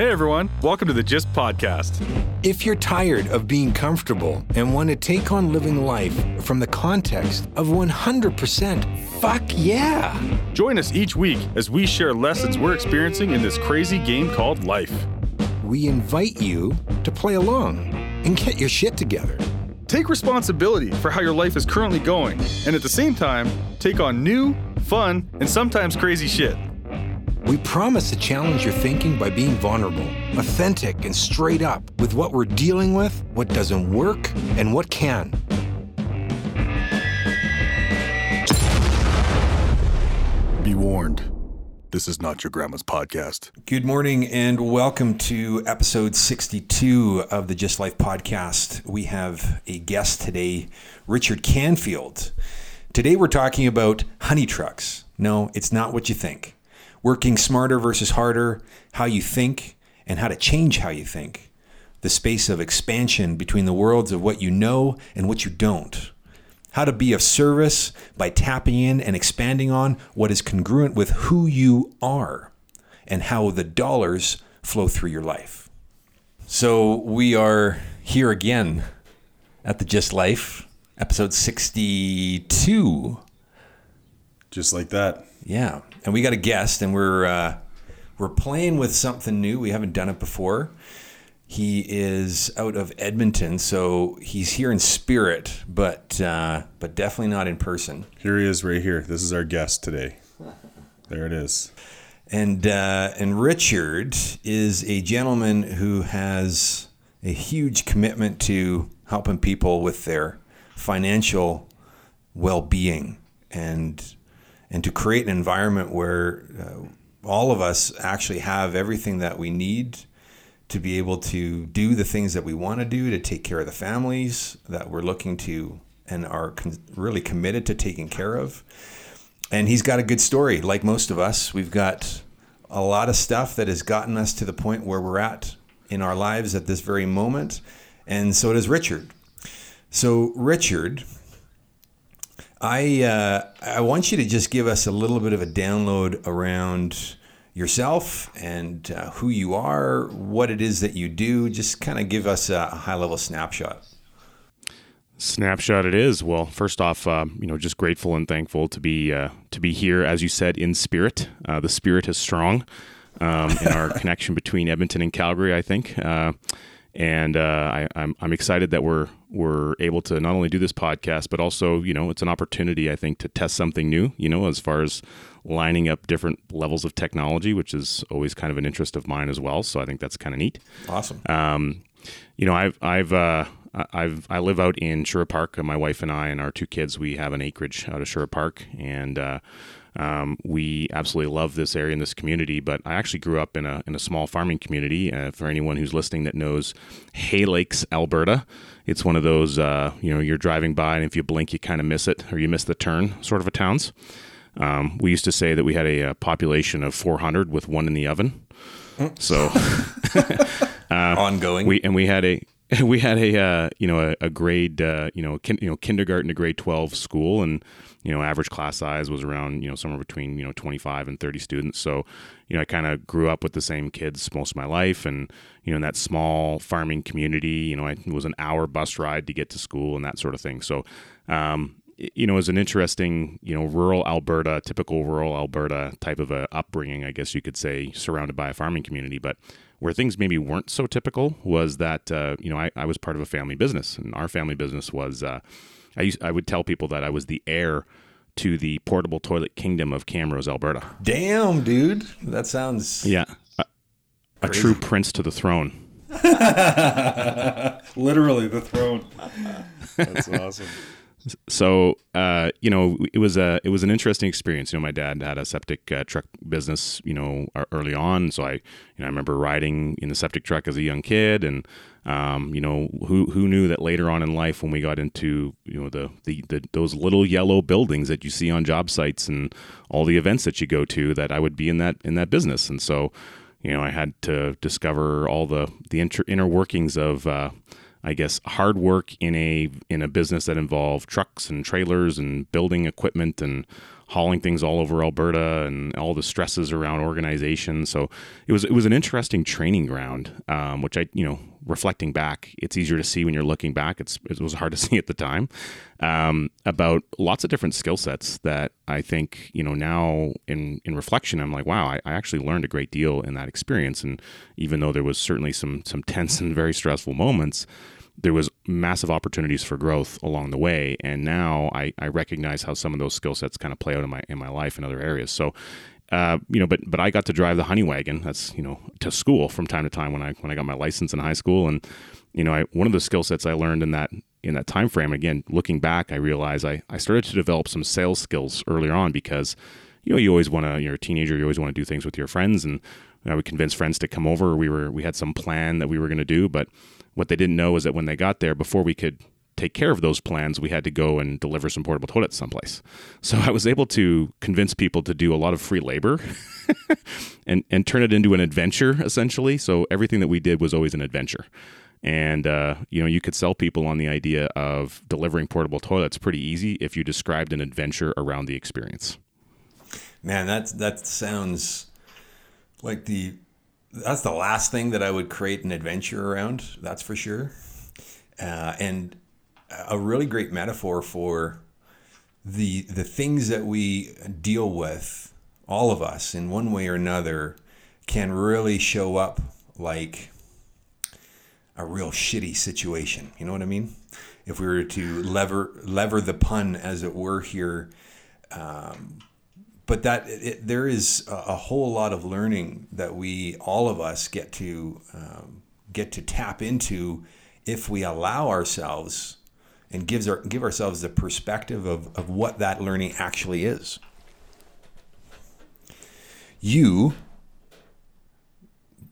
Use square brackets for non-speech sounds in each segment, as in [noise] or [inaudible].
Hey everyone, welcome to the GYST Podcast. If you're tired of being comfortable and want to take on living life from the context of 100%, fuck yeah! Join us each week as we share lessons we're experiencing in this crazy game called life. We invite you to play along and get your shit together. Take responsibility for how your life is currently going, and at the same time, take on new, fun, and sometimes crazy shit. We promise to challenge your thinking by being vulnerable, authentic, and straight up with what we're dealing with, what doesn't work, and what can. Be warned, this is not your grandma's podcast. Good morning and welcome to episode 62 of the GYST Life podcast. We have a guest today, Richard Canfield. Today we're talking about honey trucks. No, it's not what you think. Working smarter versus harder, how you think, and how to change how you think. The space of expansion between the worlds of what you know and what you don't. How to be of service by tapping in and expanding on what is congruent with who you are, and how the dollars flow through your life. So, we are here again at the GYST Life, episode 62. Just like that. Yeah, and we got a guest, and we're uh, we're playing with something new. We haven't done it before. He is out of Edmonton, so he's here in spirit, but uh, but definitely not in person. Here he is, right here. This is our guest today. There it is. And uh, and Richard is a gentleman who has a huge commitment to helping people with their financial well-being and and to create an environment where uh, all of us actually have everything that we need to be able to do the things that we want to do to take care of the families that we're looking to and are con- really committed to taking care of. And he's got a good story, like most of us. We've got a lot of stuff that has gotten us to the point where we're at in our lives at this very moment. And so does Richard. So, Richard, I uh, I want you to just give us a little bit of a download around yourself and uh, who you are, what it is that you do. Just kind of give us a high level snapshot. Snapshot it is. Well, first off, uh, you know, just grateful and thankful to be uh, to be here, as you said, in spirit. Uh, the spirit is strong um, in our [laughs] connection between Edmonton and Calgary. I think, uh, and uh, I, I'm I'm excited that we're we're able to not only do this podcast, but also, you know, it's an opportunity I think to test something new. You know, as far as lining up different levels of technology, which is always kind of an interest of mine as well. So I think that's kind of neat. Awesome. Um, you know, I've I've uh, I've I live out in Sherwood Park. My wife and I and our two kids, we have an acreage out of Sherwood Park, and uh, um, we absolutely love this area and this community. But I actually grew up in a in a small farming community. Uh, for anyone who's listening that knows Hay Lakes, Alberta, it's one of those uh, you know you're driving by and if you blink, you kind of miss it or you miss the turn sort of a towns. Um, we used to say that we had a, a, population of 400 with one in the oven. So [laughs] uh, ongoing. We and we had a we had a uh, you know a, a grade uh, you know kin, you know kindergarten to grade 12 school and you know average class size was around you know somewhere between you know 25 and 30 students so you know I kind of grew up with the same kids most of my life and you know in that small farming community you know it was an hour bus ride to get to school and that sort of thing so um, you know, it was an interesting, you know, rural Alberta, typical rural Alberta type of a upbringing, I guess you could say, surrounded by a farming community. But where things maybe weren't so typical was that, uh, you know, I, I, was part of a family business, and our family business was, uh, I used, I would tell people that I was the heir to the portable toilet kingdom of Camrose, Alberta. Damn, dude, that sounds yeah, a, a true prince to the throne. [laughs] Literally the throne. That's awesome. So uh, you know, it was a it was an interesting experience. You know, my dad had a septic uh, truck business. You know, early on, so I you know I remember riding in the septic truck as a young kid, and um, you know who who knew that later on in life when we got into you know the, the the those little yellow buildings that you see on job sites and all the events that you go to that I would be in that in that business, and so you know I had to discover all the the inter, inner workings of. Uh, I guess hard work in a in a business that involved trucks and trailers and building equipment and hauling things all over Alberta and all the stresses around organization. So it was it was an interesting training ground, um, which I you know reflecting back, it's easier to see when you're looking back. It's it was hard to [laughs] see at the time um, about lots of different skill sets that I think you know now in in reflection, I'm like, wow, I, I actually learned a great deal in that experience. And even though there was certainly some some tense [laughs] and very stressful moments there was massive opportunities for growth along the way and now I, I recognize how some of those skill sets kind of play out in my in my life in other areas. So uh, you know but but I got to drive the honey wagon that's you know to school from time to time when I when I got my license in high school. And you know I, one of the skill sets I learned in that in that time frame again looking back I realized I, I started to develop some sales skills earlier on because you know you always want to you're a teenager you always want to do things with your friends. And I would convince friends to come over. We were we had some plan that we were going to do but what they didn't know is that when they got there, before we could take care of those plans, we had to go and deliver some portable toilets someplace. [laughs] So I was able to convince people to do a lot of free labor [laughs] and, and turn it into an adventure, essentially. So everything that we did was always an adventure. And, uh, you know, you could sell people on the idea of delivering portable toilets pretty easy if you described an adventure around the experience. Man, that, that sounds like the that's the last thing that I would create an adventure around. That's for sure. Uh, and a really great metaphor for the the things that we deal with, all of us in one way or another, can really show up like a real shitty situation. You know what I mean? If we were to lever lever the pun, as it were, here. Um, but that it, there is a, whole lot of learning that we all of us get to um, get to tap into if we allow ourselves and gives our, give ourselves the perspective of, of what that learning actually is. You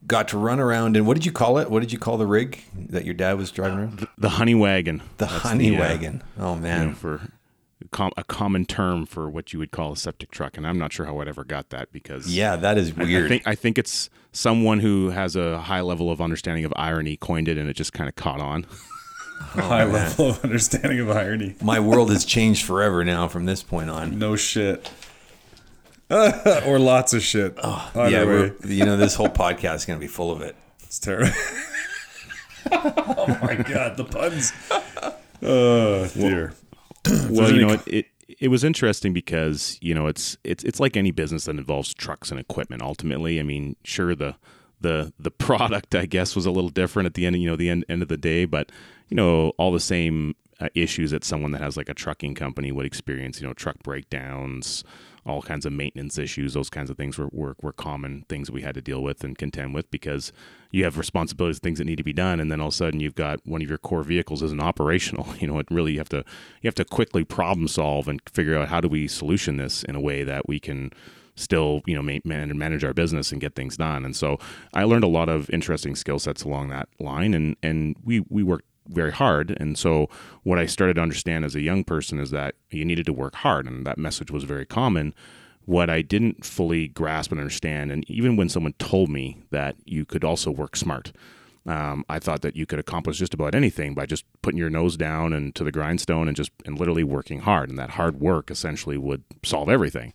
got to run around and what did you call it? What did you call the rig that your dad was driving around? The, the honey wagon. The That's honey the, uh, wagon. oh man. You know, for com- a common term for what you would call a septic truck, and I'm not sure how I'd ever got that because yeah, that is weird. I, I think I think it's someone who has a high level of understanding of irony coined it, and it just kind of caught on. [laughs] [laughs] Oh, high man. level of understanding of irony. My world has changed forever now from this point on. No shit. [laughs] or lots of shit. Oh, yeah, you know this whole podcast is going to be full of it. It's terrible. oh my god, the puns. Oh dear. well, [clears throat] you know, it, it, it was interesting because you know it's it's it's like any business that involves trucks and equipment. Ultimately, I mean, sure the the the [laughs] product I guess was a little different at the end. You know, the end end of the day, but you know, all the same uh, issues that someone that has like a trucking company would experience. You know, truck breakdowns all kinds of maintenance issues, those kinds of things were, were, were common things we had to deal with and contend with because you have responsibilities, things that need to be done, and then all of a sudden you've got one of your core vehicles isn't operational. [laughs] You know, it really you have to you have to quickly problem solve and figure out how do we solution this in a way that we can still you know man, and manage our business and get things done. And so I learned a lot of interesting skill sets along that line, and and we we worked very hard. And so, what I started to understand as a young person is that you needed to work hard, and that message was very common. What I didn't fully grasp and understand, and even when someone told me that you could also work smart, um, I thought that you could accomplish just about anything by just putting your nose down and to the grindstone and just and literally working hard, and that hard work essentially would solve everything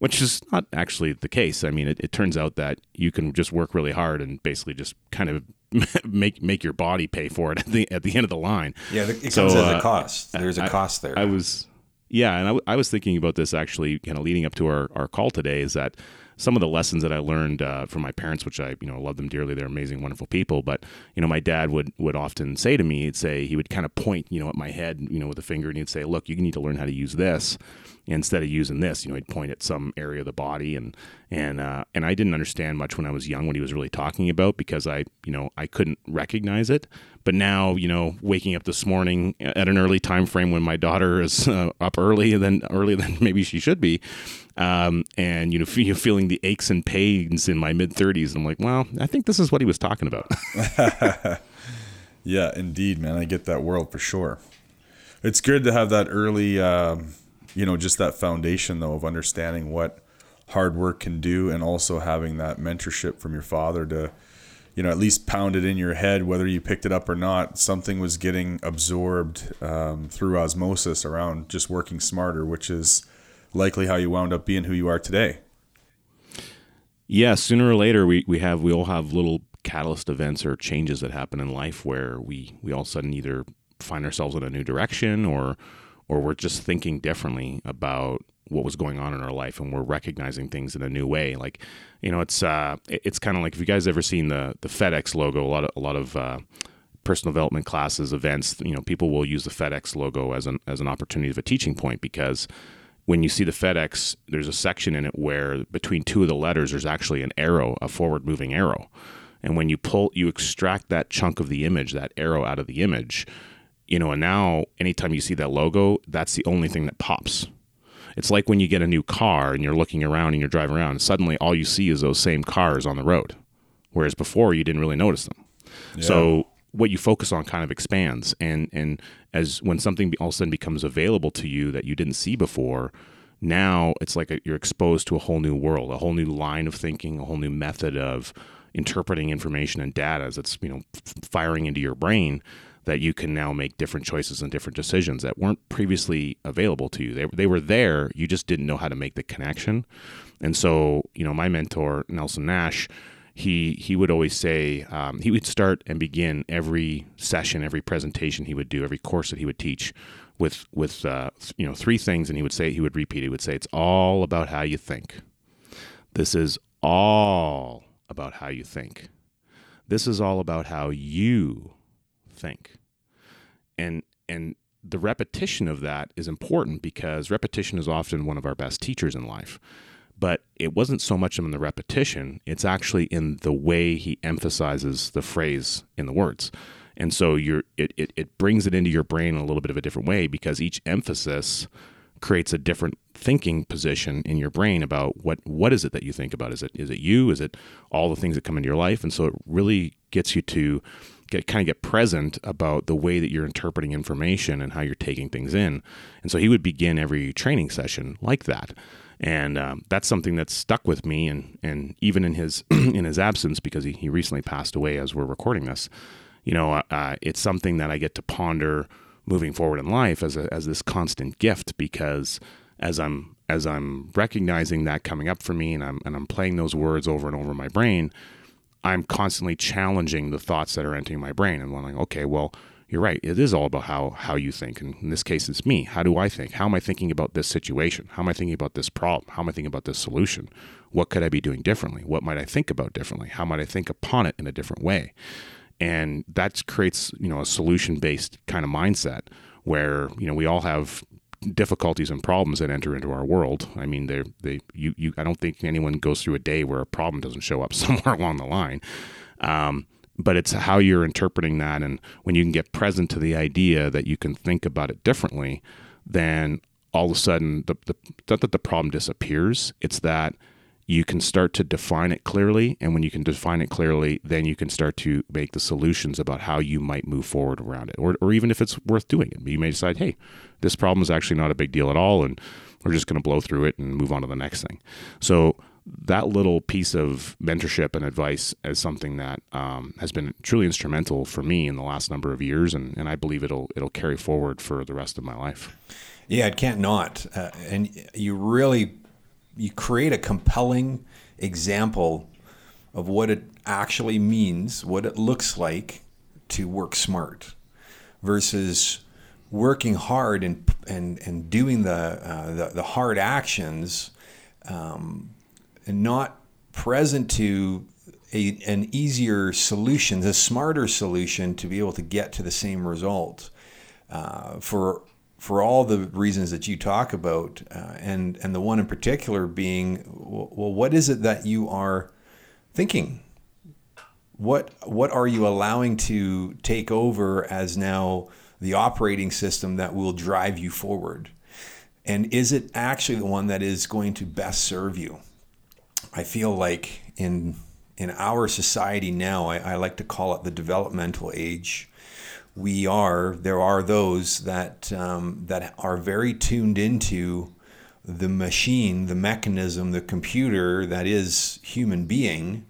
which is not actually the case. I mean, it, it, turns out that you can just work really hard and basically just kind of [laughs] make make your body pay for it at the at the end of the line. Yeah, it so, comes as uh, a cost. There's a cost there. I was, yeah, and I, I was thinking about this actually, kind of leading up to our, our call today, is that some of the lessons that I learned uh, from my parents, which I you know love them dearly. They're amazing, wonderful people. But you know, my dad would would often say to me, he'd say he would kind of point you know at my head, you know, with a finger, and he'd say, "Look, you need to learn how to use this." instead of using this, you know, he'd point at some area of the body and and uh, and I didn't understand much when I was young what he was really talking about because I you know I couldn't recognize it. But now you know, waking up this morning at an early time frame when my daughter is [laughs] uh, up early than earlier than [laughs] maybe she should be, um, and you know, [laughs] feeling the aches and pains in my mid thirties, I'm like, well, I think this is what he was talking about. yeah, indeed, man, I get that world for sure. It's good to have that early. Um you know, just that foundation though of understanding what hard work can do and also having that mentorship from your father to you know at least pound it in your head whether you picked it up or not something was getting absorbed um, through osmosis around just working smarter which is likely how you wound up being who you are today. Yeah, sooner or later we, we have we all have little catalyst events or changes that happen in life where we we all of a sudden either find ourselves in a new direction or or we're just thinking differently about what was going on in our life and we're recognizing things in a new way. Like you know it's uh it's kind of like if you guys ever seen the the FedEx logo a lot of a lot of uh, personal development classes events you know people will use the FedEx logo as an as an opportunity of a teaching point because when you see the FedEx there's a section in it where between two of the letters there's actually an arrow a forward moving arrow. And when you pull you extract that chunk of the image that arrow out of the image you know and now anytime you see that logo that's the only thing that pops it's like when you get a new car and you're looking around and you're driving around, and suddenly all you see is those same cars on the road. Whereas before you didn't really notice them. Yeah. So what you focus on kind of expands and and as when something all of a sudden becomes available to you that you didn't see before, now it's like a, you're exposed to a whole new world, a whole new line of thinking, a whole new method of interpreting information and data as it's you know firing into your brain that you can now make different choices and different decisions that weren't previously available to you. They, they were there, you just didn't know how to make the connection. And so, you know, my mentor, Nelson Nash, he he would always say um, he would start and begin every session, every presentation he would do, every course that he would teach with with uh, you know three things, and he would say he would repeat. He would say, "It's all about how you think. This is all about how you think. This is all about how you think. And and the repetition of that is important because repetition is often one of our best teachers in life. But it wasn't so much in the repetition, it's actually in the way he emphasizes the phrase in the words. And so you're it, it, it brings it into your brain in a little bit of a different way because each emphasis creates a different thinking position in your brain about what what is it that you think about is it is it you is it all the things that come into your life and so it really gets you to get kind of get present about the way that you're interpreting information and how you're taking things in. And so he would begin every training session like that. And um, that's something that's stuck with me, and, and even in his [clears throat] in his absence, because he, he recently passed away as we're recording this, you know, uh, uh, it's something that I get to ponder moving forward in life as a, as this constant gift. Because as I'm as I'm recognizing that coming up for me, and I'm and I'm playing those words over and over in my brain, I'm constantly challenging the thoughts that are entering my brain and wondering, okay, well, you're right. It is all about how how you think. And in this case, it's me. How do I think? How am I thinking about this situation? How am I thinking about this problem? How am I thinking about this solution? What could I be doing differently? What might I think about differently? How might I think upon it in a different way? And that creates, you know, a solution based kind of mindset where, you know, we all have difficulties and problems that enter into our world. I mean, they they you you I don't think anyone goes through a day where a problem doesn't show up [laughs] somewhere along the line. Um, but it's how you're interpreting that, and when you can get present to the idea that you can think about it differently, then all of a sudden the, the not that the problem disappears. It's that you can start to define it clearly. And when you can define it clearly, then you can start to make the solutions about how you might move forward around it. Or, or even if it's worth doing it. You may decide, hey, this problem is actually not a big deal at all. And we're just going to blow through it and move on to the next thing. So that little piece of mentorship and advice is something that um, has been truly instrumental for me in the last number of years, and, and I believe it'll it'll carry forward for the rest of my life. Yeah, it can't not. Uh, and you really you create a compelling example of what it actually means, what it looks like to work smart versus working hard and and, and doing the, uh, the, the hard actions um, and not present to a, an easier solution, a smarter solution to be able to get to the same result. Uh, for for all the reasons that you talk about, uh, and and the one in particular being, well, what is it that you are thinking? What what are you allowing to take over as now the operating system that will drive you forward? And is it actually the one that is going to best serve you? I feel like in in our society now, I, I like to call it the developmental age we are there are those that um, that are very tuned into the machine, the mechanism, the computer that is human being,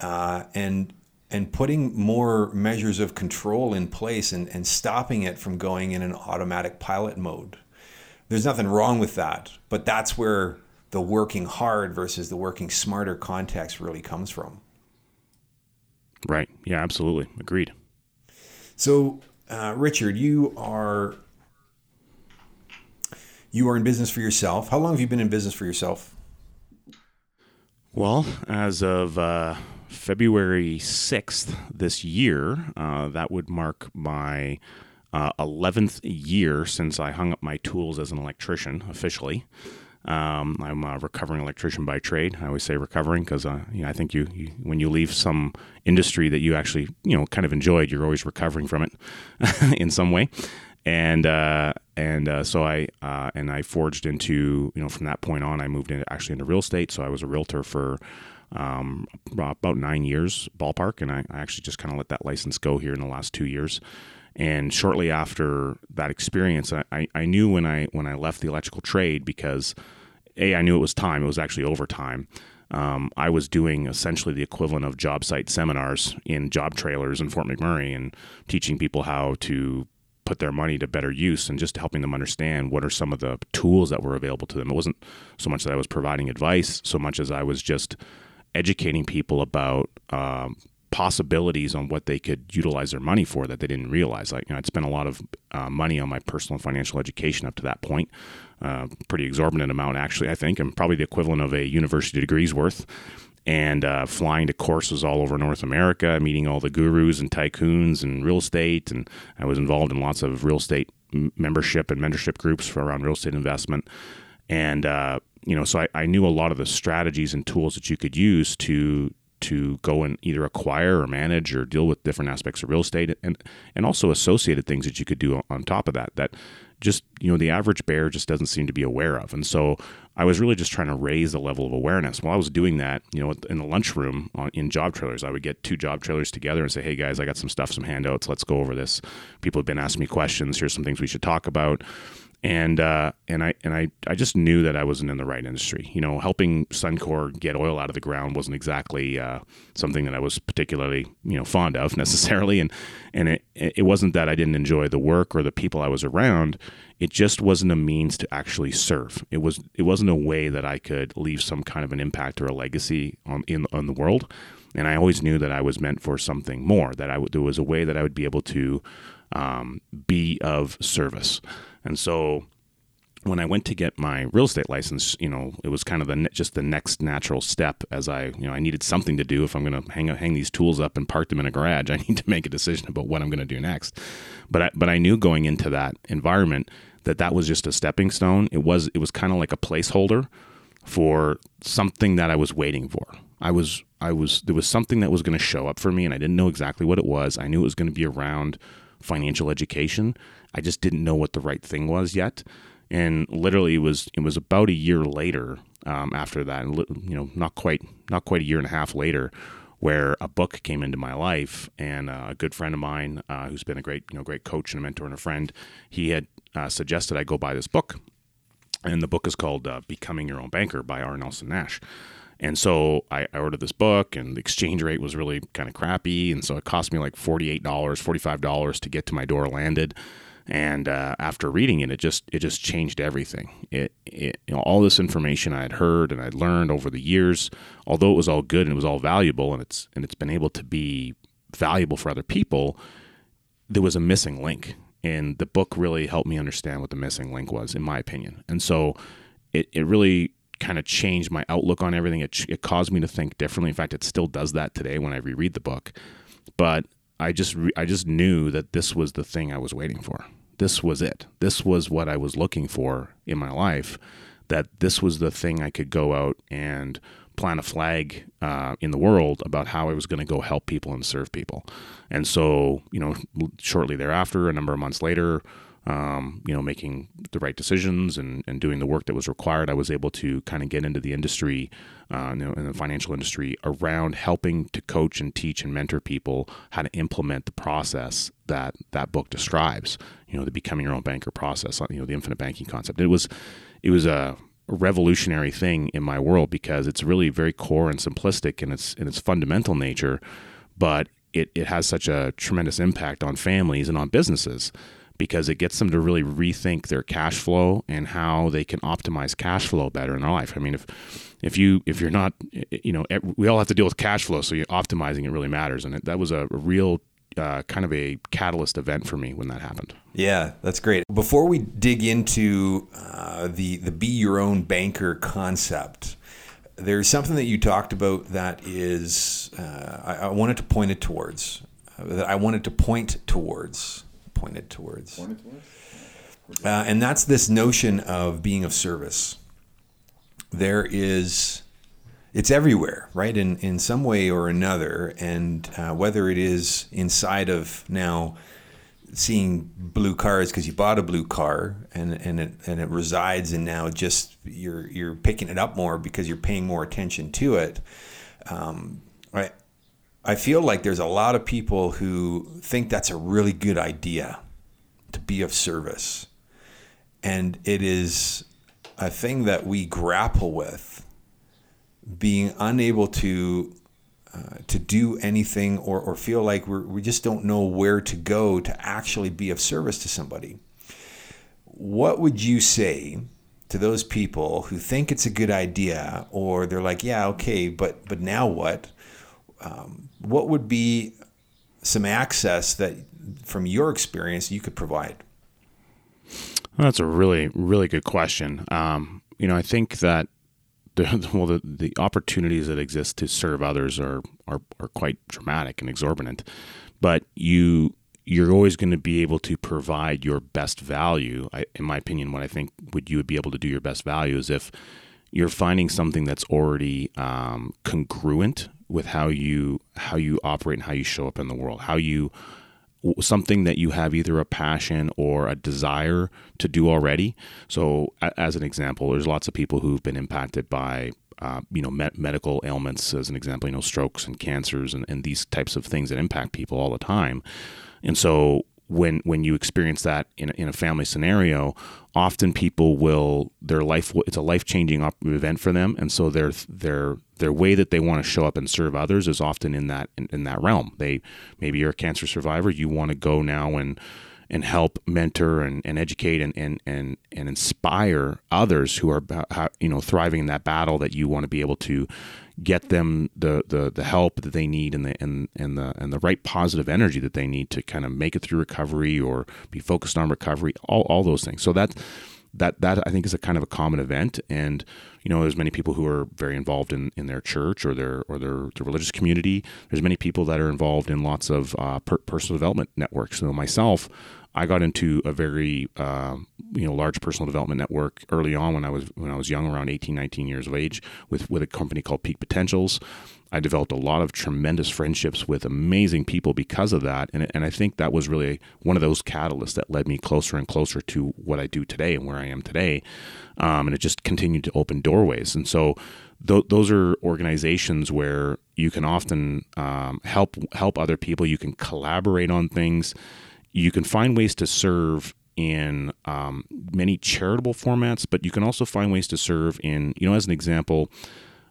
uh, and and putting more measures of control in place and, and stopping it from going in an automatic pilot mode. there's nothing wrong with that. But that's where the working hard versus the working smarter context really comes from. Right. Yeah, absolutely. Agreed. So, uh, Richard, you are you are in business for yourself. How long have you been in business for yourself? Well, as of uh, February 6th this year, uh, that would mark my uh, 11th year since I hung up my tools as an electrician officially. Um, I'm a recovering electrician by trade. I always say recovering because uh, you know, I think you, you, when you leave some industry that you actually you know kind of enjoyed, you're always recovering from it [laughs] in some way. And uh, and uh, so I uh, and I forged into you know from that point on I moved into actually into real estate. So I was a realtor for um, about nine years ballpark, and I, I actually just kind of let that license go here in the last two years. And shortly after that experience, I, I knew when I when I left the electrical trade because a I knew it was time. It was actually overtime. Um, I was doing essentially the equivalent of job site seminars in job trailers in Fort McMurray and teaching people how to put their money to better use and just helping them understand what are some of the tools that were available to them. It wasn't so much that I was providing advice, so much as I was just educating people about um, possibilities on what they could utilize their money for that they didn't realize. Like, you know, I'd spent a lot of uh, money on my personal financial education up to that point, uh, pretty exorbitant amount actually, I think, and probably the equivalent of a university degree's worth and uh, flying to courses all over North America, meeting all the gurus and tycoons and real estate. And I was involved in lots of real estate membership and mentorship groups for around real estate investment. And, uh, you know, so I, I knew a lot of the strategies and tools that you could use to to go and either acquire or manage or deal with different aspects of real estate and and also associated things that you could do on top of that that just you know the average bear just doesn't seem to be aware of. And so i was really just trying to raise the level of awareness. While i was doing that you know in the lunchroom in job trailers i would get two job trailers together and say hey guys i got some stuff some handouts. Let's go over this. People have been asking me questions. Here's some things we should talk about and uh, and I and I, I just knew that I wasn't in the right industry. You know, helping Suncor get oil out of the ground wasn't exactly uh, something that I was particularly you know fond of [laughs] necessarily, and and it it wasn't that I didn't enjoy the work or the people I was around. It just wasn't a means to actually serve. It was it wasn't a way that I could leave some kind of an impact or a legacy on in on the world. And I always knew that I was meant for something more. That I w- there was a way that I would be able to um, be of service. And so when I went to get my real estate license, you know, it was kind of the just the next natural step as I, you know, I needed something to do if I'm going to hang hang these tools up and park them in a garage. [laughs] I need to make a decision about what I'm going to do next. But I, but I knew going into that environment that that was just a stepping stone. It was it was kind of like a placeholder for something that I was waiting for. I was I was there was something that was going to show up for me and I didn't know exactly what it was. I knew it was going to be around financial education. I just didn't know what the right thing was yet. And literally, it was it was about a year later um, after that, you know, not quite not quite a year and a half later, where a book came into my life, and uh, a good friend of mine, uh, who's been a great you know great coach and a mentor and a friend, he had uh, suggested I go buy this book, and the book is called uh, "Becoming Your Own Banker" by R. Nelson Nash. And so I, I, ordered this book, and the exchange rate was really kind of crappy. And so it cost me like $48, $45 to get to my door landed. And uh, after reading it, it just it just changed everything. It, it you know, all this information I had heard and I'd learned over the years, although it was all good and it was all valuable, and it's and it's been able to be valuable for other people. There was a missing link, and the book really helped me understand what the missing link was, in my opinion. And so it, it really kind of changed my outlook on everything. It, it caused me to think differently. In fact, it still does that today when I reread the book. But I just I just knew that this was the thing I was waiting for. This was it. This was what I was looking for in my life. That this was the thing I could go out and plant a flag uh, in the world about how I was going to go help people and serve people. And so, you know, shortly thereafter, a number of months later, um, you know, making the right decisions and, and doing the work that was required, I was able to kind of get into the industry, uh, you know, in the financial industry around helping to coach and teach and mentor people how to implement the process that that book describes. You know, the becoming your own banker process. You know, the infinite banking concept. It was, it was a revolutionary thing in my world because it's really very core and simplistic in its in its fundamental nature, but it, it has such a tremendous impact on families and on businesses because it gets them to really rethink their cash flow and how they can optimize cash flow better in their life. I mean, if if you if you're not, you know, we all have to deal with cash flow, so optimizing it really matters, and it, that was a real uh, kind of a catalyst event for me when that happened. Yeah, that's great. Before we dig into uh, the the be your own banker concept, there's something that you talked about that is uh, I, I, wanted to point it towards uh, that I wanted to point towards pointed towards, pointed towards? Uh, and that's this notion of being of service. There is it's everywhere, right? In in some way or another, and uh, whether it is inside of now seeing blue cars because you bought a blue car and and it and it resides and now just you're you're picking it up more because you're paying more attention to it. Um, I I feel like there's a lot of people who think that's a really good idea to be of service, and it is a thing that we grapple with being unable to uh, to do anything or, or feel like we just don't know where to go to actually be of service to somebody. What would you say to those people who think it's a good idea or they're like, yeah, okay, but but now what? Um, what would be some access that, from your experience, you could provide? Well, that's a really really good question. Um, you know, I think that the, [laughs] well, the, the opportunities that exist to serve others are, are, are quite dramatic and exorbitant, but you you're always going to be able to provide your best value. I, in my opinion, what I think would you would be able to do your best value is if you're finding something that's already um, congruent with how you how you operate and how you show up in the world, how you something that you have either a passion or a desire to do already. So, as an example, there's lots of people who've been impacted by uh, you know med- medical ailments, as an example, you know strokes and cancers and, and these types of things that impact people all the time. And so, when when you experience that in a, in a family scenario, often people will their life it's a life changing event for them, and so their their their way that they want to show up and serve others is often in that in, in that realm. They maybe you're a cancer survivor, you want to go now and and help mentor and, and educate and, and, and, and inspire others who are you know thriving in that battle that you want to be able to get them the, the, the help that they need and the and, and the and the right positive energy that they need to kind of make it through recovery or be focused on recovery all, all those things. So that that that I think is a kind of a common event. And you know there's many people who are very involved in, in their church or their or their, their religious community. There's many people that are involved in lots of uh, per- personal development networks. So myself I got into a very uh, you know large personal development network early on when I was when I was young, around 18, 19 years of age, with with a company called Peak Potentials. I developed a lot of tremendous friendships with amazing people because of that, and and I think that was really one of those catalysts that led me closer and closer to what I do today and where I am today, um, and it just continued to open doorways. And so th- those are organizations where you can often um, help help other people. You can collaborate on things you can find ways to serve in um, many charitable formats, but you can also find ways to serve in, you know, as an example,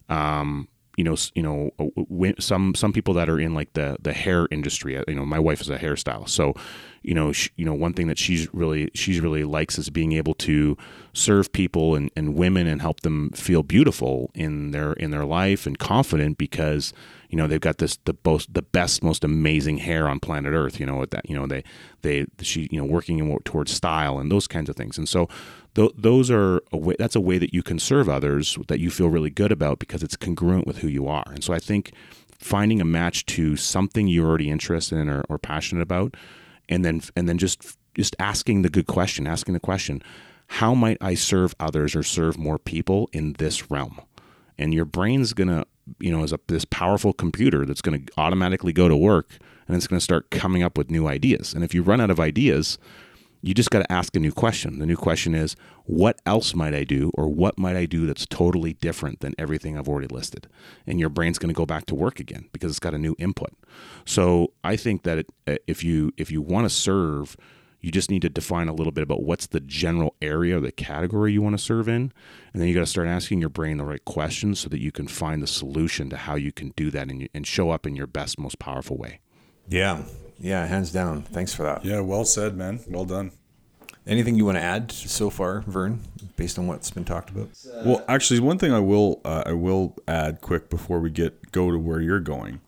um, you know, you know, uh, some some people that are in like the the hair industry. Uh, you know, my wife is a hairstylist, so you know, she, you know, one thing that she's really she's really likes is being able to serve people and, and women and help them feel beautiful in their in their life and confident because you know they've got this the most the best most amazing hair on planet earth you know that you know they they she you know working towards style and those kinds of things. And so th- those are a way that's a way that you can serve others that you feel really good about because it's congruent with who you are. And so i think finding a match to something you're already interested in or, or passionate about and then and then just just asking the good question asking the question how might i serve others or serve more people in this realm? And your brain's to you know, is a, this powerful computer that's going to automatically go to work and it's going to start coming up with new ideas. And if you run out of ideas, you just got to ask a new question. The new question is, what else might I do, or what might I do that's totally different than everything I've already listed? And your brain's going to go back to work again because it's got a new input. So I think that it, if you if you want to serve you just need to define a little bit about what's the general area or the category you want to serve in. And then you got to start asking your brain the right questions so that you can find the solution to how you can do that and, and show up in your best, most powerful way. Yeah. Yeah. Hands down. Thanks for that. Yeah. Well said, man. Well done. Anything you want to add so far, Vern, based on what's been talked about? Well, actually, one thing I will uh, I will add quick before we get go to where you're going,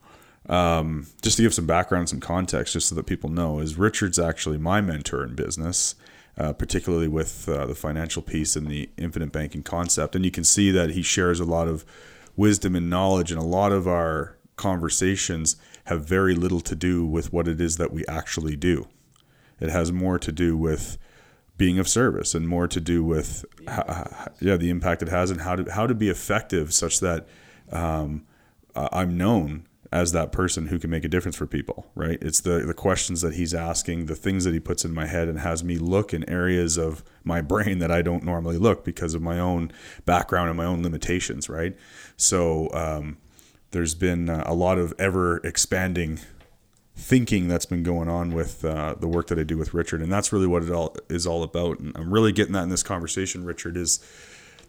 um, just to give some background, some context, just so that people know, is Richard's actually my mentor in business, uh, particularly with uh, the financial piece and the infinite banking concept. And you can see that he shares a lot of wisdom and knowledge, and a lot of our conversations have very little to do with what it is that we actually do. It has more to do with being of service and more to do with yeah the impact it has and how to how to be effective such that um, I'm known as that person who can make a difference for people right? It's the the questions that he's asking the things that he puts in my head and has me look in areas of my [laughs] brain that I don't normally look because of my own background and my own limitations right? So um, there's been a lot of ever expanding thinking that's been going on with uh, the work that I do with Richard, and that's really what it all is all about. And I'm really getting that in this conversation, Richard, is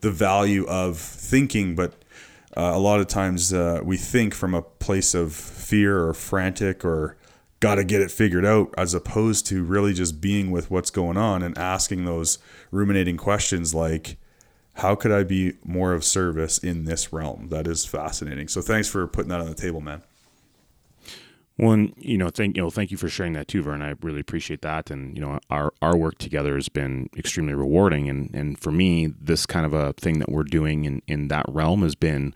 the value of thinking, but uh, a lot of times uh, we think from a place of fear or frantic or got to get it figured out, as opposed to really just being with what's going on and asking those ruminating questions like. How could I be more of service in this realm? That is fascinating. So thanks for putting that on the table, man. Well, and, you know, thank you know, thank you for sharing that too, Vern. I really appreciate that. And you know, our our work together has been extremely rewarding. And and for me, this kind of a thing that we're doing in in that realm has been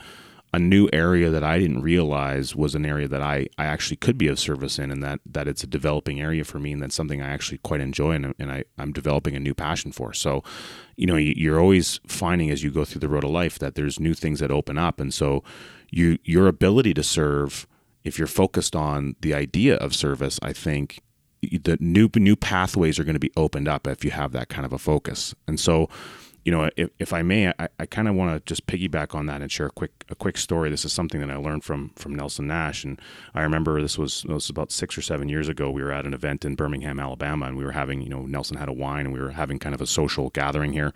a new area that I didn't realize was an area that I, I actually could be of service in and that, that it's a developing area for me and that's something I actually quite enjoy and, and I, I'm developing a new passion for. So, you know, you're always finding as you go through the road of life that there's new things that open up. And so you your ability to serve if you're focused on the idea of service, I think the new new pathways are going to be opened up if you have that kind of a focus. And so, you know, if, if I may, I, I kind of want to just piggyback on that and share a quick a quick story. This is something that I learned from from Nelson Nash, and I remember this was this was about six or seven years ago. We were at an event in Birmingham, Alabama, and we were having you know Nelson had a wine, and we were having kind of a social gathering here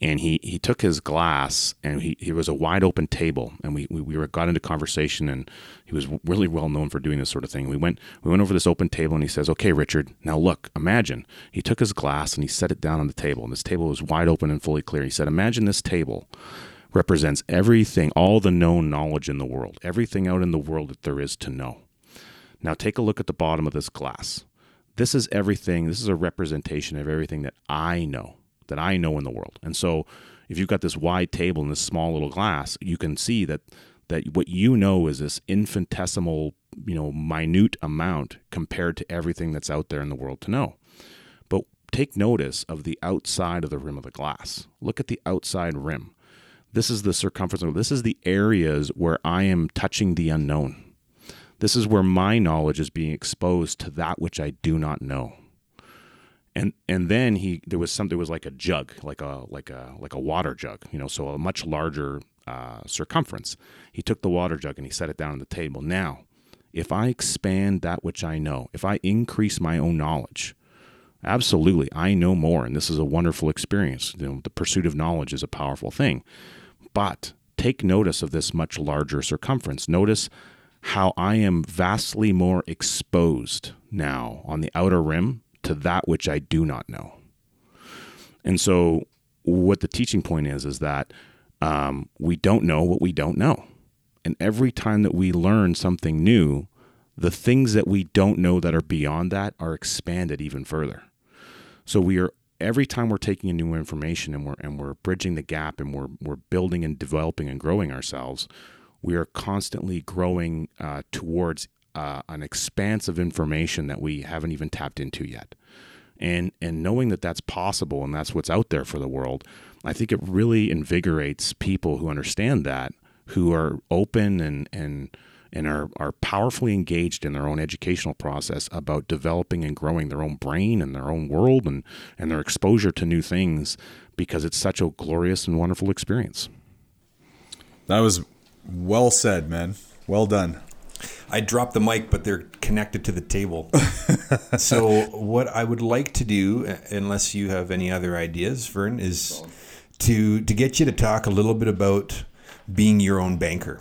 and he he took his glass and he, he was a wide open table. And we, we, we got into conversation and he was really well known for doing this sort of thing. We went we went over this open table and he says okay richard now look imagine. He took his glass and he set it down on the table and this table was wide open and fully clear. He said imagine this table represents everything all the known knowledge in the world everything out in the world that there is to know. Now take a look at the bottom of this glass. This is everything this is a representation of everything that i know that I know in the world. And so if you've got this wide table and this small little glass, you can see that that what you know is this infinitesimal, you know, minute amount compared to everything that's out there in the world to know. But take notice of the outside of the rim of the glass. Look at the outside rim. This is the circumference. This is the areas where I am touching the unknown. This is where my knowledge is being exposed to that which I do not know and and then he there was some there was like a jug like a like a like a water jug you know so a much larger uh, circumference. He took the water jug and he set it down on the table. Now if i expand that which i know if i increase my own knowledge absolutely i know more and this is a wonderful experience. You know the pursuit of knowledge is a powerful thing. But take notice of this much larger circumference. Notice how i am vastly more exposed now on the outer rim to that which I do not know. And so, what the teaching point is, is that um, we don't know what we don't know. And every time that we learn something new, the things that we don't know that are beyond that are expanded even further. So we are every time we're taking in new information and we're and we're bridging the gap and we're we're building and developing and growing ourselves, we are constantly growing uh, towards uh, an expanse of information that we haven't even tapped into yet. And, and knowing that that's possible and that's what's out there for the world, I think it really invigorates people who understand that, who are open and, and, and are, are powerfully engaged in their own educational process about developing and growing their own brain and their own world and, and their exposure to new things because it's such a glorious and wonderful experience. That was well said, man. Well done. I dropped the mic, but they're connected to the table. [laughs] so what I would like to do, unless you have any other ideas, Vern, is to to get you to talk a little bit about being your own banker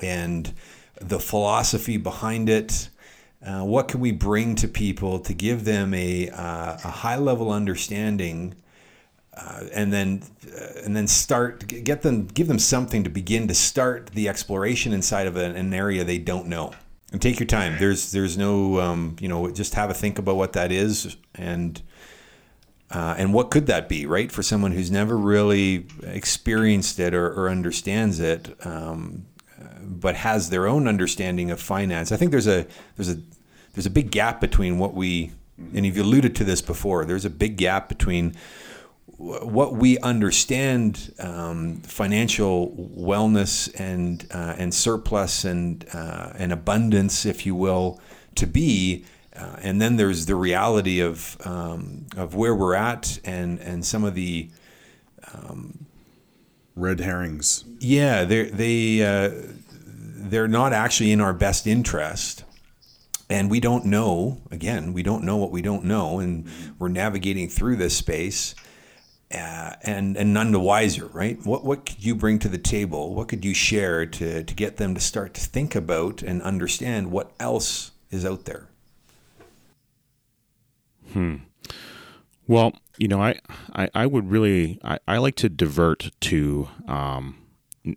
and the philosophy behind it. Uh, what can we bring to people to give them a, uh, a high level understanding uh, and then uh, and then start get them give them something to begin to start the exploration inside of an, an area they don't know. And take your time. There's there's no um, you know just have a think about what that is and uh, and what could that be right? For someone who's never really experienced it or, or understands it um, but has their own understanding of finance. I think there's a there's a there's a big gap between what we and you've alluded to this before there's a big gap between what we understand um, financial wellness and uh, and surplus and uh, and abundance, if you will, to be, uh, and then there's the reality of um, of where we're at and and some of the um, red herrings. Yeah, they they uh, they're not actually in our best interest. And we don't know, again, we don't know what we don't know. And we're navigating through this space uh, and and none the wiser, right? What what could you bring to the table? What could you share to to get them to start to think about and understand what else is out there? Hmm. Well, you know, I I, I would really I, I like to divert to um,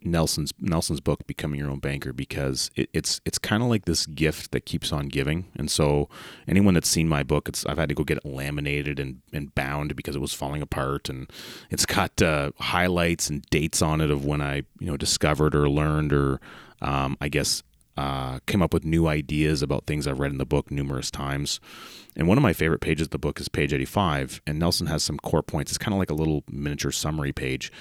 Nelson's Nelson's book Becoming Your Own Banker because it, it's it's kind of like this gift that keeps on giving. And so anyone that's seen my book, it's I've had to go get it laminated and, and bound because it was falling apart, and it's got uh, highlights and dates on it of when I you know discovered or learned or um, I guess uh, came up with new ideas about things I've read in the book numerous times. And one of my favorite pages of the book is page 85, and Nelson has some core points. It's kind of like a little miniature summary page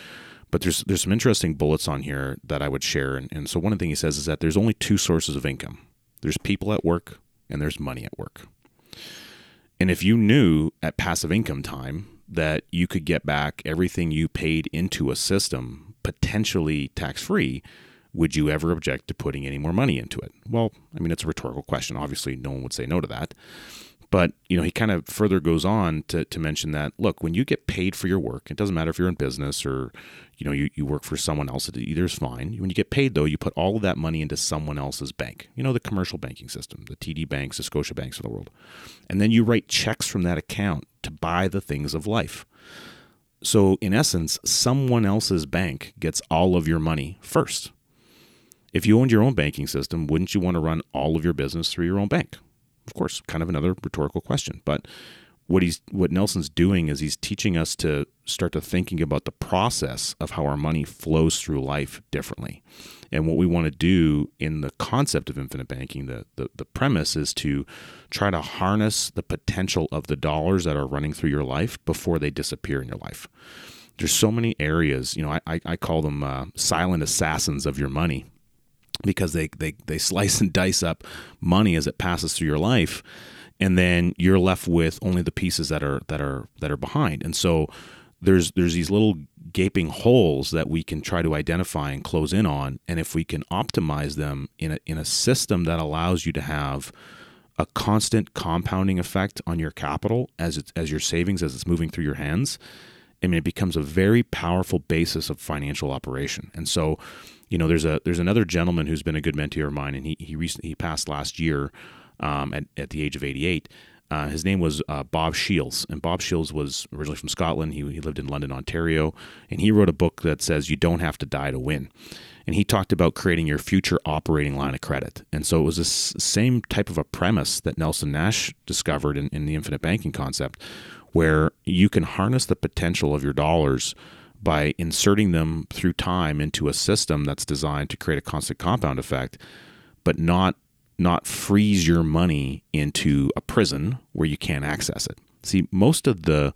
but there's there's some interesting bullets on here that I would share. And, and so one of the things he says is that there's only two sources of income. There's people at work and there's money at work. And if you knew at passive income time that you could get back everything you paid into a system potentially tax free, would you ever object to putting any more money into it? Well, I mean, it's a rhetorical question. Obviously, no one would say no to that. But you know, he kind of further goes on to, to mention that look, when you get paid for your work, it doesn't matter if you're in business or you know you, you work for someone else. It Either is fine. When you get paid though, you put all of that money into someone else's bank. You know, the commercial banking system, the TD banks, the Scotia banks of the world, and then you write checks from that account to buy the things of life. So in essence, someone else's bank gets all of your money first. If you owned your own banking system, wouldn't you want to run all of your business through your own bank? Of course, kind of another rhetorical question, but what he's what Nelson's doing is he's teaching us to start to thinking about the process of how our money flows through life differently. And what we want to do in the concept of infinite banking, the, the, the premise is to try to harness the potential of the dollars that are running through your life before they disappear in your life. There's so many areas, you know, I, I call them uh, silent assassins of your money because they, they, they slice and dice up money as it passes through your life and then you're left with only the pieces that are that are that are behind. And so there's there's these little gaping holes that we can try to identify and close in on. And if we can optimize them in a, in a system that allows you to have a constant compounding effect on your capital as it's, as your savings as it's moving through your hands I mean it becomes a very powerful basis of financial operation. And so you know, there's a there's another gentleman who's been a good mentor of mine, and he he recently he passed last year um, at at the age of 88. Uh, his name was uh, Bob Shields, and Bob Shields was originally from Scotland. He, he lived in London, Ontario, and he wrote a book that says you don't have to die to win. And he talked about creating your future operating line of credit. And so it was the same type of a premise that Nelson Nash discovered in, in the infinite banking concept, where you can harness the potential of your dollars by inserting them through time into a system that's designed to create a constant compound effect, but not not freeze your money into a prison where you can't access it. See, most of the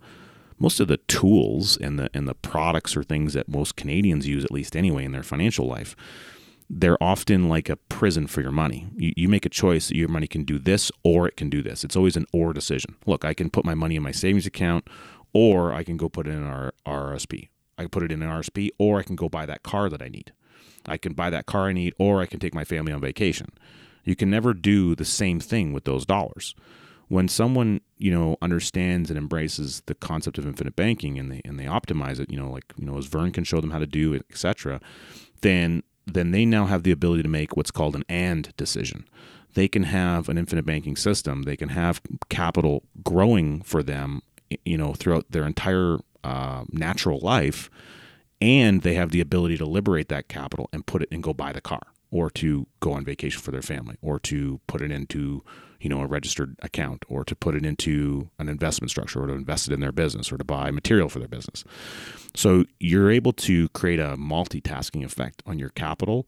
most of the tools and the and the products or things that most Canadians use, at least anyway, in their financial life, they're often like a prison for your money. You, you make a choice that your money can do this or it can do this. It's always an or decision. Look, I can put my money in my savings account or I can go put it in our RSP I can put it in an RSP, or I can go buy that car that I need. I can buy that car I need, or I can take my family on vacation. You can never do the same thing with those dollars. When someone you know understands and embraces the concept of infinite banking and they and they optimize it, you know, like you know, as Vern can show them how to do etc., then then they now have the ability to make what's called an and decision. they can have an infinite banking system. They can have capital growing for them, you know, throughout their entire uh, natural life, and they have the ability to liberate that capital and put it and go buy the car, or to go on vacation for their family, or to put it into you know a registered account, or to put it into an investment structure, or to invest it in their business, or to buy material for their business. So you're able to create a multitasking effect on your capital,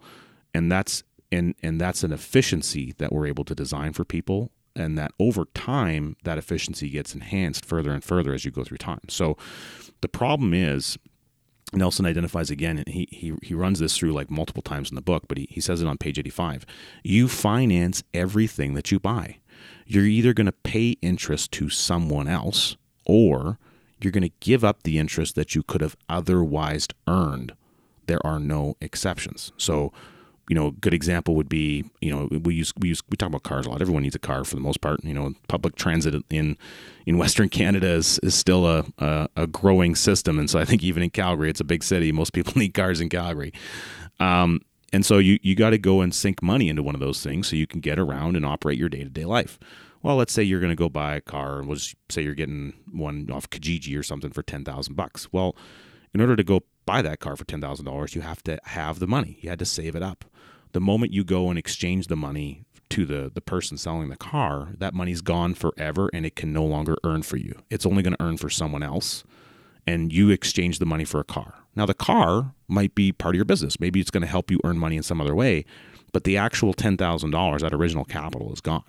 and that's and and that's an efficiency that we're able to design for people and that over time that efficiency gets enhanced further and further as you go through time so the problem is Nelson identifies again, and he, he, he runs this through like multiple times in the book, but he, he says it on page 85. You finance everything that you buy. You're either going to pay interest to someone else or you're going to give up the interest that you could have otherwise earned. There are no exceptions. So, you know, a good example would be, you know, we use we use we talk about cars a lot. Everyone needs a car for the most part. You know, public transit in in Western Canada is, is still a, a, a growing system, and so I think even in Calgary, it's a big city. Most people [laughs] need cars in Calgary. Um, and so you you got to go and sink money into one of those things so you can get around and operate your day to day life. Well, let's say you're going to go buy a car, and we'll say you're getting one off Kijiji or something for ten thousand bucks. Well, in order to go buy that car for ten thousand dollars, you have to have the money. You had to save it up the moment you go and exchange the money to the the person selling the car, that money's gone forever and it can no longer earn for you. It's only going to earn for someone else and you exchange the money for a car. Now the car might be part of your business. Maybe it's going to help you earn money in some other way, but the actual $10,000 that original capital is gone.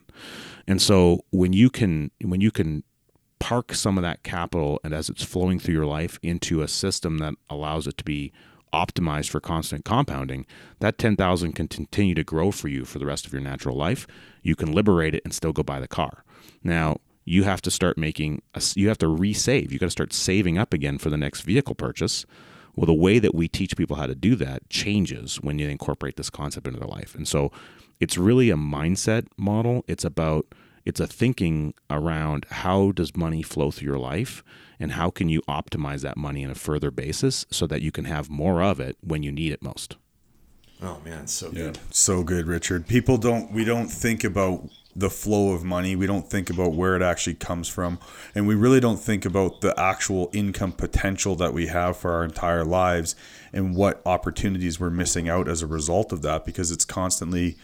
And so when you can when you can park some of that capital and as it's flowing through your life into a system that allows it to be optimized for constant compounding, that 10,000 can continue to grow for you for the rest of your natural life. You can liberate it and still go buy the car. Now, you have to start making a, you have to resave. You got to start saving up again for the next vehicle purchase. Well, the way that we teach people how to do that changes when you incorporate this concept into their life. And so it's really a mindset model. It's about it's a thinking around how does money flow through your life and how can you optimize that money in a further basis so that you can have more of it when you need it most. Oh man, so Yeah, good. so good, Richard. People don't. We don't think about the flow of money. We don't think about where it actually comes from, and we really don't think about the actual income potential that we have for our entire lives and what opportunities we're missing out as a result of that because it's constantly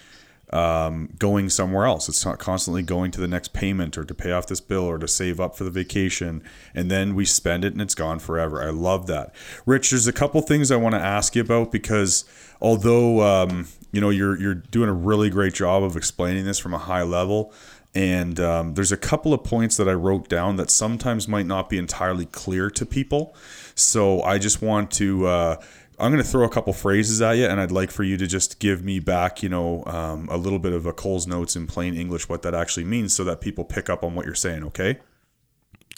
um, going somewhere else. It's not constantly going to the next payment or to pay off this bill or to save up for the vacation. And then we spend it and it's gone forever. I love that. Rich, there's a couple things I want to ask you about because although, um, you know, you're, you're doing a really great job of explaining this from a high level. And um, there's a couple of points that I wrote down that sometimes might not be entirely clear to people. So I just want to uh, I'm going to throw a couple phrases at you, and I'd like for you to just give me back, you know, um, a little bit of a Coles Notes in plain English, what that actually means, so that people pick up on what you're saying. Okay.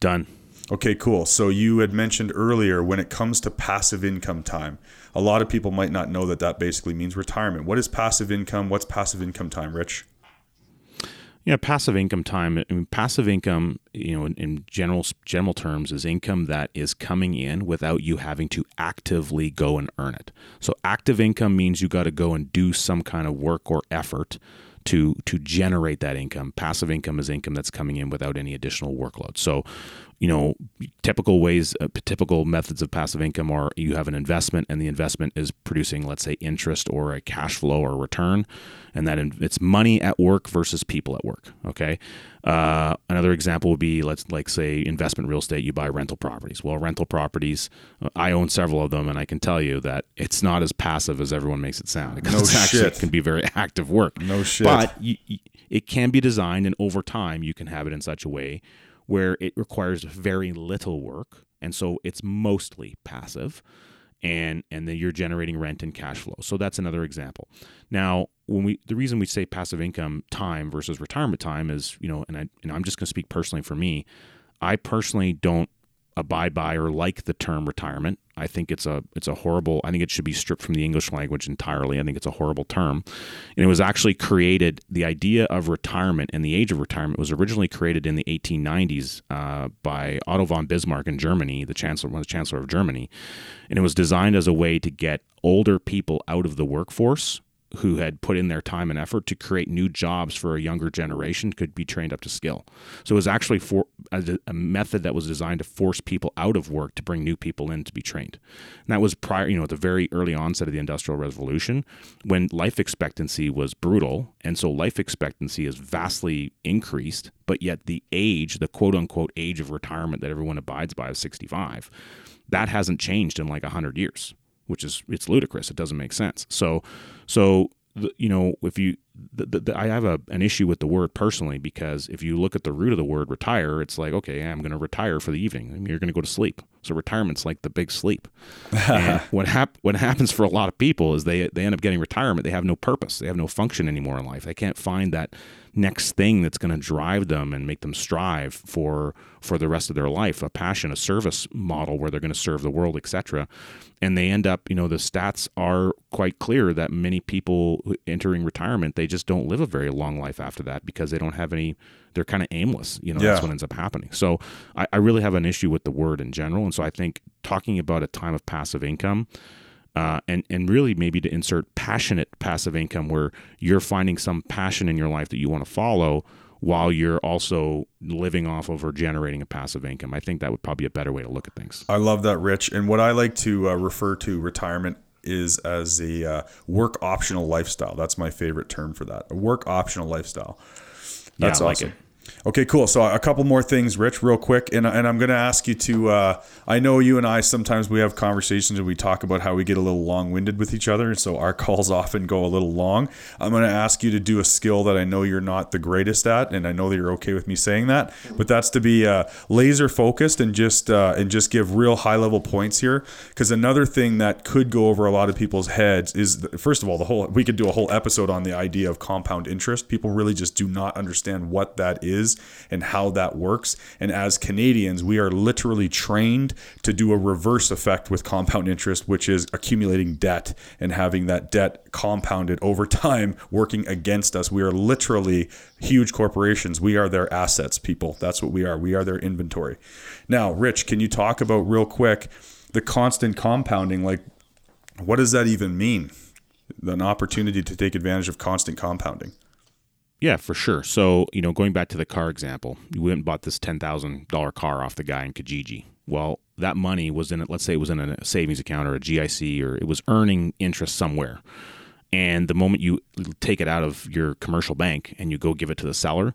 Done. Okay, cool. So you had mentioned earlier when it comes to passive income time, a lot of people might not know that that basically means retirement. What is passive income? What's passive income time, Rich? Yeah, passive income time. I mean, passive income, you know, in, in, general general terms, is income that is coming in without you having to actively go and earn it. So, active income means you got to go and do some kind of work or effort to to generate that income. Passive income is income that's coming in without any additional workload. So, you know, typical ways, uh, typical methods of passive income are you have an investment and the investment is producing, let's say, interest or a cash flow or return, and that it's money at work versus people at work. Okay. Uh, another example would be let's like say investment real estate. You buy rental properties. Well, rental properties, uh, I own several of them, and I can tell you that it's not as passive as everyone makes it sound. Because [laughs] no it's actually shit. it can be very [laughs] active work. No shit. But you, it can be designed, and over time, you can have it in such a way where it requires very little work and so it's mostly passive and and then you're generating rent and cash flow. So that's another example. Now when we the reason we say passive income time versus retirement time is you know and I and I'm just going to speak personally for me I personally don't abide by or like the term retirement. I think it's a it's a horrible. I think it should be stripped from the English language entirely. I think it's a horrible term, and it was actually created. The idea of retirement and the age of retirement was originally created in the 1890s uh, by Otto von Bismarck in Germany, the chancellor, one of the chancellor of Germany, and it was designed as a way to get older people out of the workforce who had put in their time and effort to create new jobs for a younger generation could be trained up to skill. So it was actually for a, a, method that was designed to force people out of work to bring new people in to be trained. And that was prior, you know, at the very early onset of the Industrial Revolution when life expectancy was brutal. And so life expectancy is vastly increased, but yet the age, the quote unquote age of retirement that everyone abides by is 65. That hasn't changed in like 100 years which is it's ludicrous. It doesn't make sense. So, so you know, if you, the, the, the, I have a, an issue with the word personally because if you look at the root of the word retire, it's like, okay, I'm going to retire for the evening. I mean, you're going to go to sleep. So retirement's like the big sleep. [laughs] what hap- what happens for a lot of people is they they end up getting retirement. They have no purpose. They have no function anymore in life. They can't find that next thing that's going to drive them and make them strive for for the rest of their life a passion a service model where they're going to serve the world etc and they end up you know the stats are quite clear that many people entering retirement they just don't live a very long life after that because they don't have any they're kind of aimless you know yeah. that's what ends up happening. So I, I really have an issue with the word in general. And so i think talking about a time of passive income uh, and and really maybe to insert passionate passive income where you're finding some passion in your life that you want to follow while you're also living off of or generating a passive income. I think that would probably be a better way to look at things. I love that, Rich. And what I like to uh, refer to retirement is as a uh, work optional lifestyle. That's my favorite term for that. A work optional lifestyle. That's yeah, awesome. Like Okay, cool. So a couple more things, Rich, real quick, and, and I'm going to ask you to. Uh, I know you and I sometimes we have conversations and we talk about how we get a little long-winded with each other, and so our [laughs] calls often go a little long. I'm going to ask you to do a skill that I know you're not the greatest at, and I know that you're okay with me saying that, but that's to be uh, laser focused and just uh, and just give real high-level points here. Because another thing that could go over a lot of people's heads is, first of all, the whole we could do a whole episode on the idea of compound interest. People really just do not understand what that is is and how that works. And as Canadians, we are literally trained to do a reverse effect with compound interest, which is accumulating debt and having that debt compounded over time working against us. We are literally huge corporations. We are their assets, people. That's what we are. We are their inventory. Now, Rich, can you talk about real quick the constant compounding? Like, what does that even mean? An opportunity to take advantage of constant compounding. Yeah, for sure. So, you know, going back to the car example, you went and bought this $10,000 car off the guy in Kijiji. Well, that money was in it, let's say it was in a savings account or a GIC or it was earning interest somewhere. And the moment you take it out of your commercial bank and you go give it to the seller,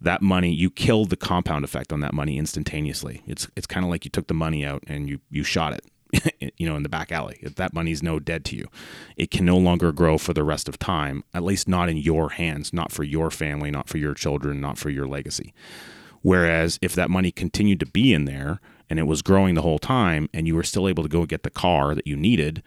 that money you killed the compound effect on that money instantaneously. It's it's kind of like you took the money out and you you shot it [laughs] you know, in the back alley. That money's no dead to you, it can no longer grow for the rest of time, at least not in your hands, not for your family, not for your children, not for your legacy. Whereas if that money continued to be in there and it was growing the whole time and you were still able to go get the car that you needed,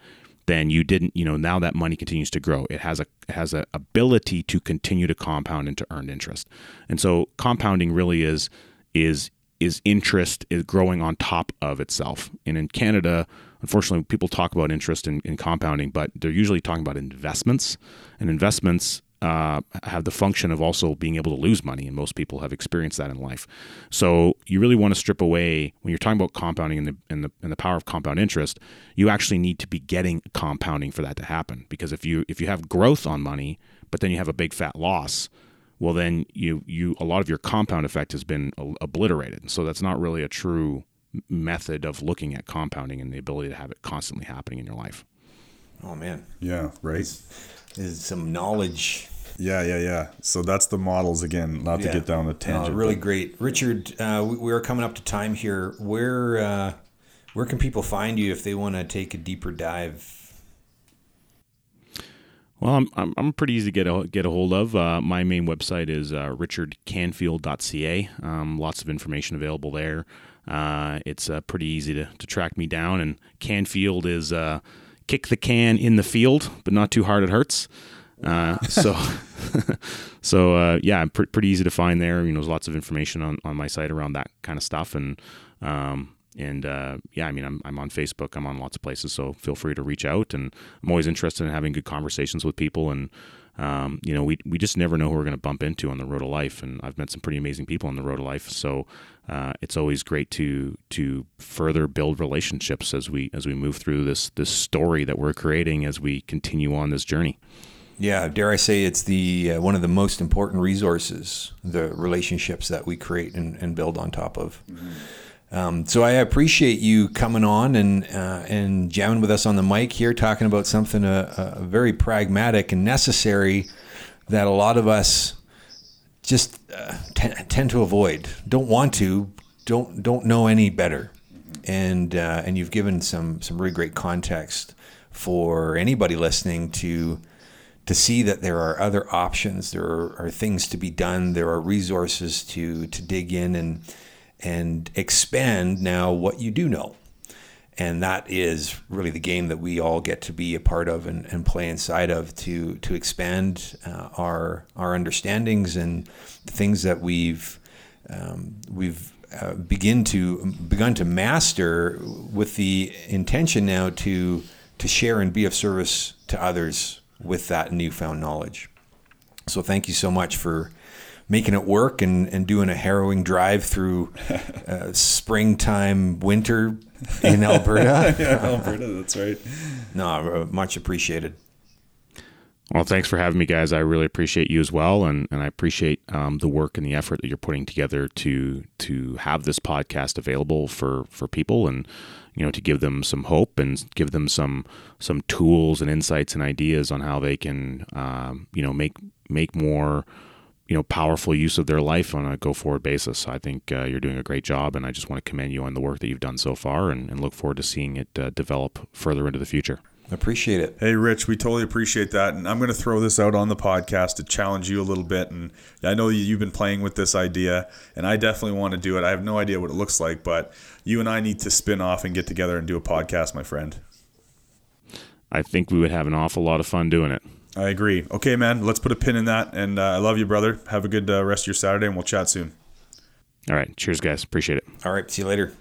then you didn't, you know, now that money continues to grow. It has a it has a ability to continue to compound and to earn interest. And so compounding really is is is interest is growing on top of itself. And in Canada, unfortunately, people talk about interest in, in compounding, but they're usually talking about investments. And investments uh, have the function of also being able to lose money, and most people have experienced that in life. So you really want to strip away when you're talking about compounding and the and the and the power of compound interest. You actually need to be getting compounding for that to happen. Because if you if you have growth on money, but then you have a big fat loss, well then you you a lot of your compound effect has been obliterated. So that's not really a true method of looking at compounding and the ability to have it constantly happening in your life. Oh man. Yeah, right. Is some knowledge. Yeah, yeah, yeah. So that's the models again. Not yeah. to get down the tangent. Oh, really but. great, Richard. Uh, we, we, are coming up to time here. Where uh, where can people find you if they want to take a deeper dive well, I'm, I'm, I'm pretty easy to get a, get a hold of. Uh, my main website is uh, richardcanfield.ca. Um, lots of information available there. Uh, it's uh, pretty easy to, to track me down. And Canfield is uh, kick the can in the field, but not too hard it hurts. Uh, [laughs] so, [laughs] so uh, yeah, pr- pretty easy to find there. You know, there's lots of information on, on my site around that kind of stuff, and um, and uh, yeah, I mean, I'm, I'm on Facebook, I'm on lots of places, so feel free to reach out. And I'm always interested in having good conversations with people. And, um, you know, we, we just never know who we're going to bump into on the road of life. And I've met some pretty amazing people on the road of life. So uh, it's always great to to further build relationships as we as we move through this this story that we're creating as we continue on this journey. Yeah, dare I say it's the uh, one of the most important resources, the relationships that we create and, and build on top of. Um, so I appreciate you coming on and uh, and jamming with us on the mic here, talking about something uh, uh, very pragmatic and necessary that a lot of us just uh, t- tend to avoid, don't want to, don't don't know any better, and uh, and you've given some some really great context for anybody listening to to see that there are other options, there are, are things to be done, there are resources to to dig in and and expand now what you do know. And that is really the game that we all get to be a part of and, and play inside of to to expand uh, our our understandings and things that we've um, we've uh, begin to begun to master with the intention now to to share and be of service to others with that newfound knowledge. So thank you so much for making it work and, and doing a harrowing drive through [laughs] uh, springtime winter in Alberta. [laughs] yeah, Alberta, that's right. No, uh, much appreciated. Well, thanks for having me, guys. I really appreciate you as well, and, and I appreciate um, the work and the effort that you're putting together to to have this podcast available for for people, and you know to give them some hope and give them some some tools and insights and ideas on how they can um, you know make make more you know powerful use of their life on a go forward basis. I think uh, you're doing a great job, and I just want to commend you on the work that you've done so far, and, and look forward to seeing it uh, develop further into the future. Appreciate it. Hey, Rich, we totally appreciate that. And I'm going to throw this out on the podcast to challenge you a little bit. And I know you've been playing with this idea, and I definitely want to do it. I have no idea what it looks like, but you and I need to spin off and get together and do a podcast, my friend. I think we would have an awful lot of fun doing it. I agree. Okay, man, let's put a pin in that. And uh, I love you, brother. Have a good uh, rest of your Saturday, and we'll chat soon. All right. Cheers, guys. Appreciate it. All right. See you later.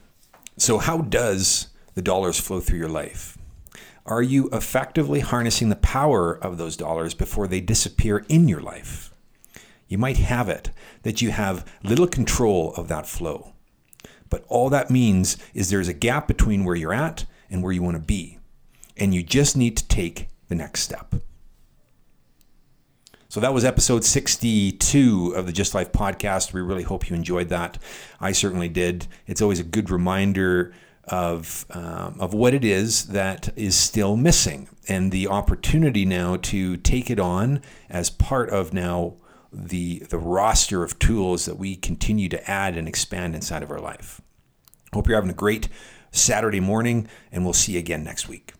So, how does the dollars flow through your life? Are you effectively harnessing the power of those dollars before they disappear in your life? You might have it that you have little control of that flow. But all that means is there's a gap between where you're at and where you want to be. And you just need to take the next step. So that was episode 62 of the GYST Life podcast. We really hope you enjoyed that. I certainly did. It's always a good reminder of um, of what it is that is still missing, and the opportunity now to take it on as part of now the the roster of tools that we continue to add and expand inside of our life. Hope you're having a great Saturday morning, and we'll see you again next week.